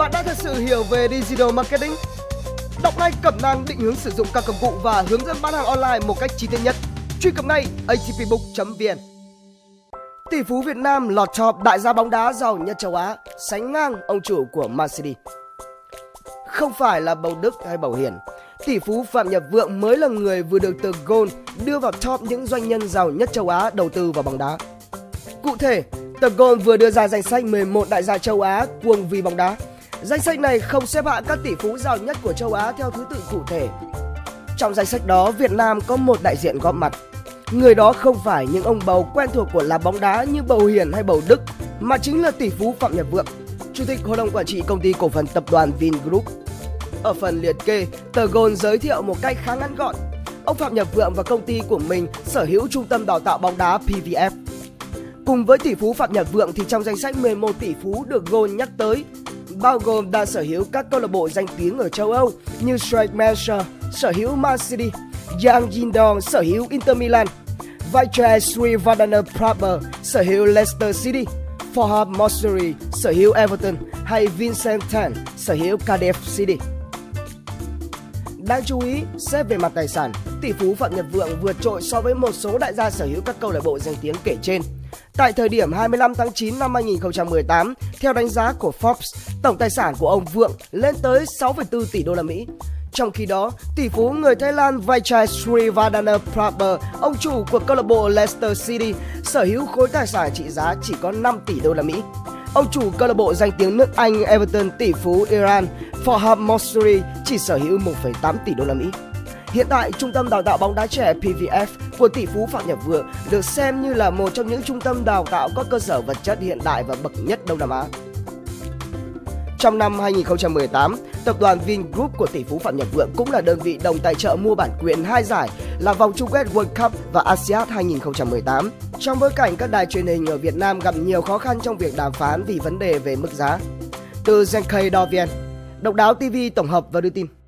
Bạn đã thật sự hiểu về digital marketing? Đọc ngay cẩm nang định hướng sử dụng các công cụ và hướng dẫn bán hàng online một cách chi tiết nhất. Truy cập ngay atpbook.vn. Tỷ phú Việt Nam lọt top đại gia bóng đá giàu nhất châu Á, sánh ngang ông chủ của Man City. Không phải là bầu Đức hay bầu Hiền, tỷ phú Phạm Nhật Vượng mới là người vừa được tờ Gold đưa vào top những doanh nhân giàu nhất châu Á đầu tư vào bóng đá. Cụ thể, tờ Gold vừa đưa ra danh sách 11 đại gia châu Á cuồng vì bóng đá. Danh sách này không xếp hạng các tỷ phú giàu nhất của châu Á theo thứ tự cụ thể. Trong danh sách đó, Việt Nam có một đại diện góp mặt. Người đó không phải những ông bầu quen thuộc của là bóng đá như bầu Hiền hay bầu Đức, mà chính là tỷ phú Phạm Nhật Vượng, Chủ tịch Hội đồng Quản trị Công ty Cổ phần Tập đoàn Vingroup. Ở phần liệt kê, tờ Gold giới thiệu một cách khá ngắn gọn. Ông Phạm Nhật Vượng và công ty của mình sở hữu trung tâm đào tạo bóng đá PVF. Cùng với tỷ phú Phạm Nhật Vượng thì trong danh sách 11 tỷ phú được Gold nhắc tới, bao gồm đang sở hữu các câu lạc bộ danh tiếng ở châu Âu như Strike Manchester, sở hữu Man City, Yang Jindong sở hữu Inter Milan, Vijay Srivadana Prabha sở hữu Leicester City, Fahad Mosuri sở hữu Everton hay Vincent Tan sở hữu Cardiff City. Đáng chú ý, xét về mặt tài sản, tỷ phú Phạm Nhật Vượng vượt trội so với một số đại gia sở hữu các câu lạc bộ danh tiếng kể trên. Tại thời điểm 25 tháng 9 năm 2018, theo đánh giá của Forbes, tổng tài sản của ông Vượng lên tới 6,4 tỷ đô la Mỹ. Trong khi đó, tỷ phú người Thái Lan Vichai Srivadana Prabha, ông chủ của câu lạc bộ Leicester City, sở hữu khối tài sản trị giá chỉ có 5 tỷ đô la Mỹ. Ông chủ câu lạc bộ danh tiếng nước Anh Everton tỷ phú Iran Farhad Mosuri chỉ sở hữu 1,8 tỷ đô la Mỹ. Hiện tại, trung tâm đào tạo bóng đá trẻ PVF của tỷ phú Phạm Nhật Vượng được xem như là một trong những trung tâm đào tạo có cơ sở vật chất hiện đại và bậc nhất Đông Nam Á. Trong năm 2018, tập đoàn Vingroup của tỷ phú Phạm Nhật Vượng cũng là đơn vị đồng tài trợ mua bản quyền hai giải là vòng chung kết World Cup và ASEAN 2018. Trong bối cảnh các đài truyền hình ở Việt Nam gặp nhiều khó khăn trong việc đàm phán vì vấn đề về mức giá. Từ Zenkei Do Độc đáo TV tổng hợp và đưa tin.